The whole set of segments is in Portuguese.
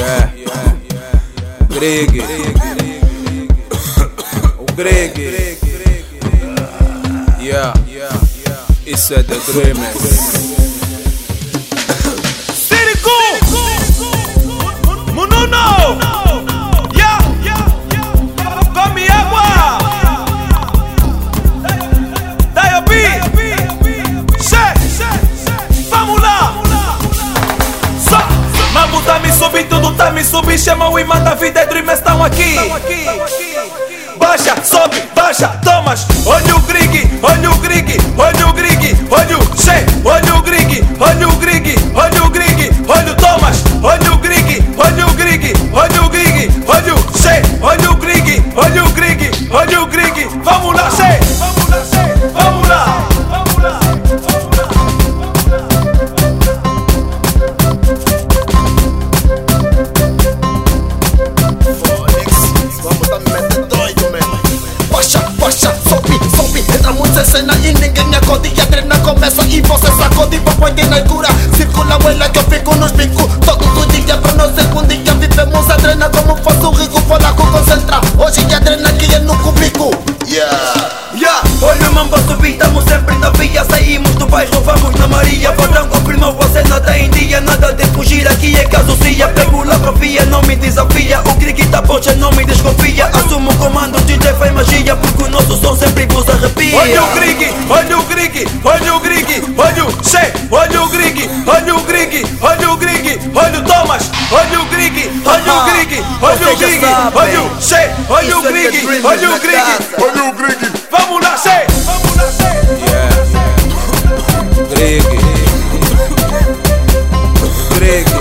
yeah. Greg. O Greg. Yeah. it's a dream. Me subindo. Chama o imã da vida e Dreamers estão aqui. Baixa, sobe, baixa, tomas. Olha o Grig, olha o Muita cena e ninguém acode. E a trena começa e você sacode. Papai tem na cura. Circula a ela que eu fico nos bicos. Todo o dia pra nós segundo dia. Vivemos a trena como fosse um rico. Polaco concentra. Hoje a trena aqui é no cubico. Yeah. Yeah, olha o mambo subir, estamos sempre na via Saímos do bairro, vamos na Maria Patrão confirmou, você não tá em dia Nada de fugir, aqui é caso cia Pego lá profia, não me desafia O Greg tá poxa, não me desconfia Assumo o comando, DJ faz magia Porque o nosso som sempre vos Olha o Grig, olha o Grig, olha o Grig, olha o Che, olha o Grig, olha o Grig, olha o Grig, olha o Thomas, olha o Grig, olha o Grig, olha o Grig, olha o Che, olha o é Grig, olha o Grig. Olha o Grig. vamos lá, Che, vamos lá, Che. Yeah.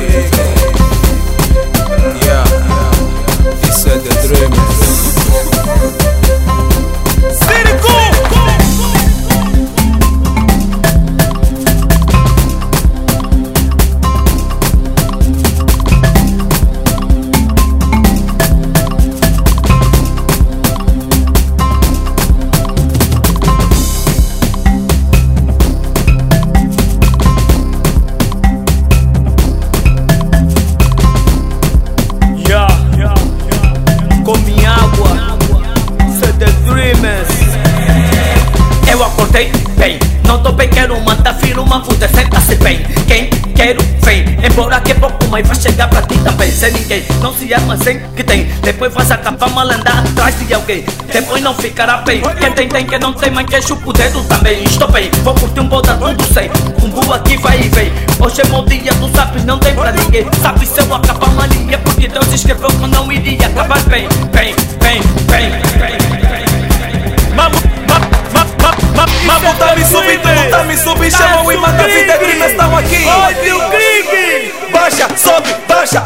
Acordei bem, não tô bem, quero mandar filho uma puta, senta-se bem. Quem quero vem, embora que pouco, mas vai chegar pra ti também. Sem ninguém, não se armazém que tem. Depois faz a capa mal andar atrás de alguém. Depois não ficará bem. Quem tem, tem, quem não tem, mas chupa o dedo também. Estou bem, vou curtir um boda tudo sem. Um bu aqui vai e vem. Hoje é meu dia do sapos, não tem pra ninguém. Sabe se eu acabar mania, porque Deus escreveu que não iria acabar. Bem, bem, bem, bem, bem. Tá me subindo, tudo tá me subindo. Chama o imã da vida estão aqui. Olha o Grig! Baixa, sobe, baixa,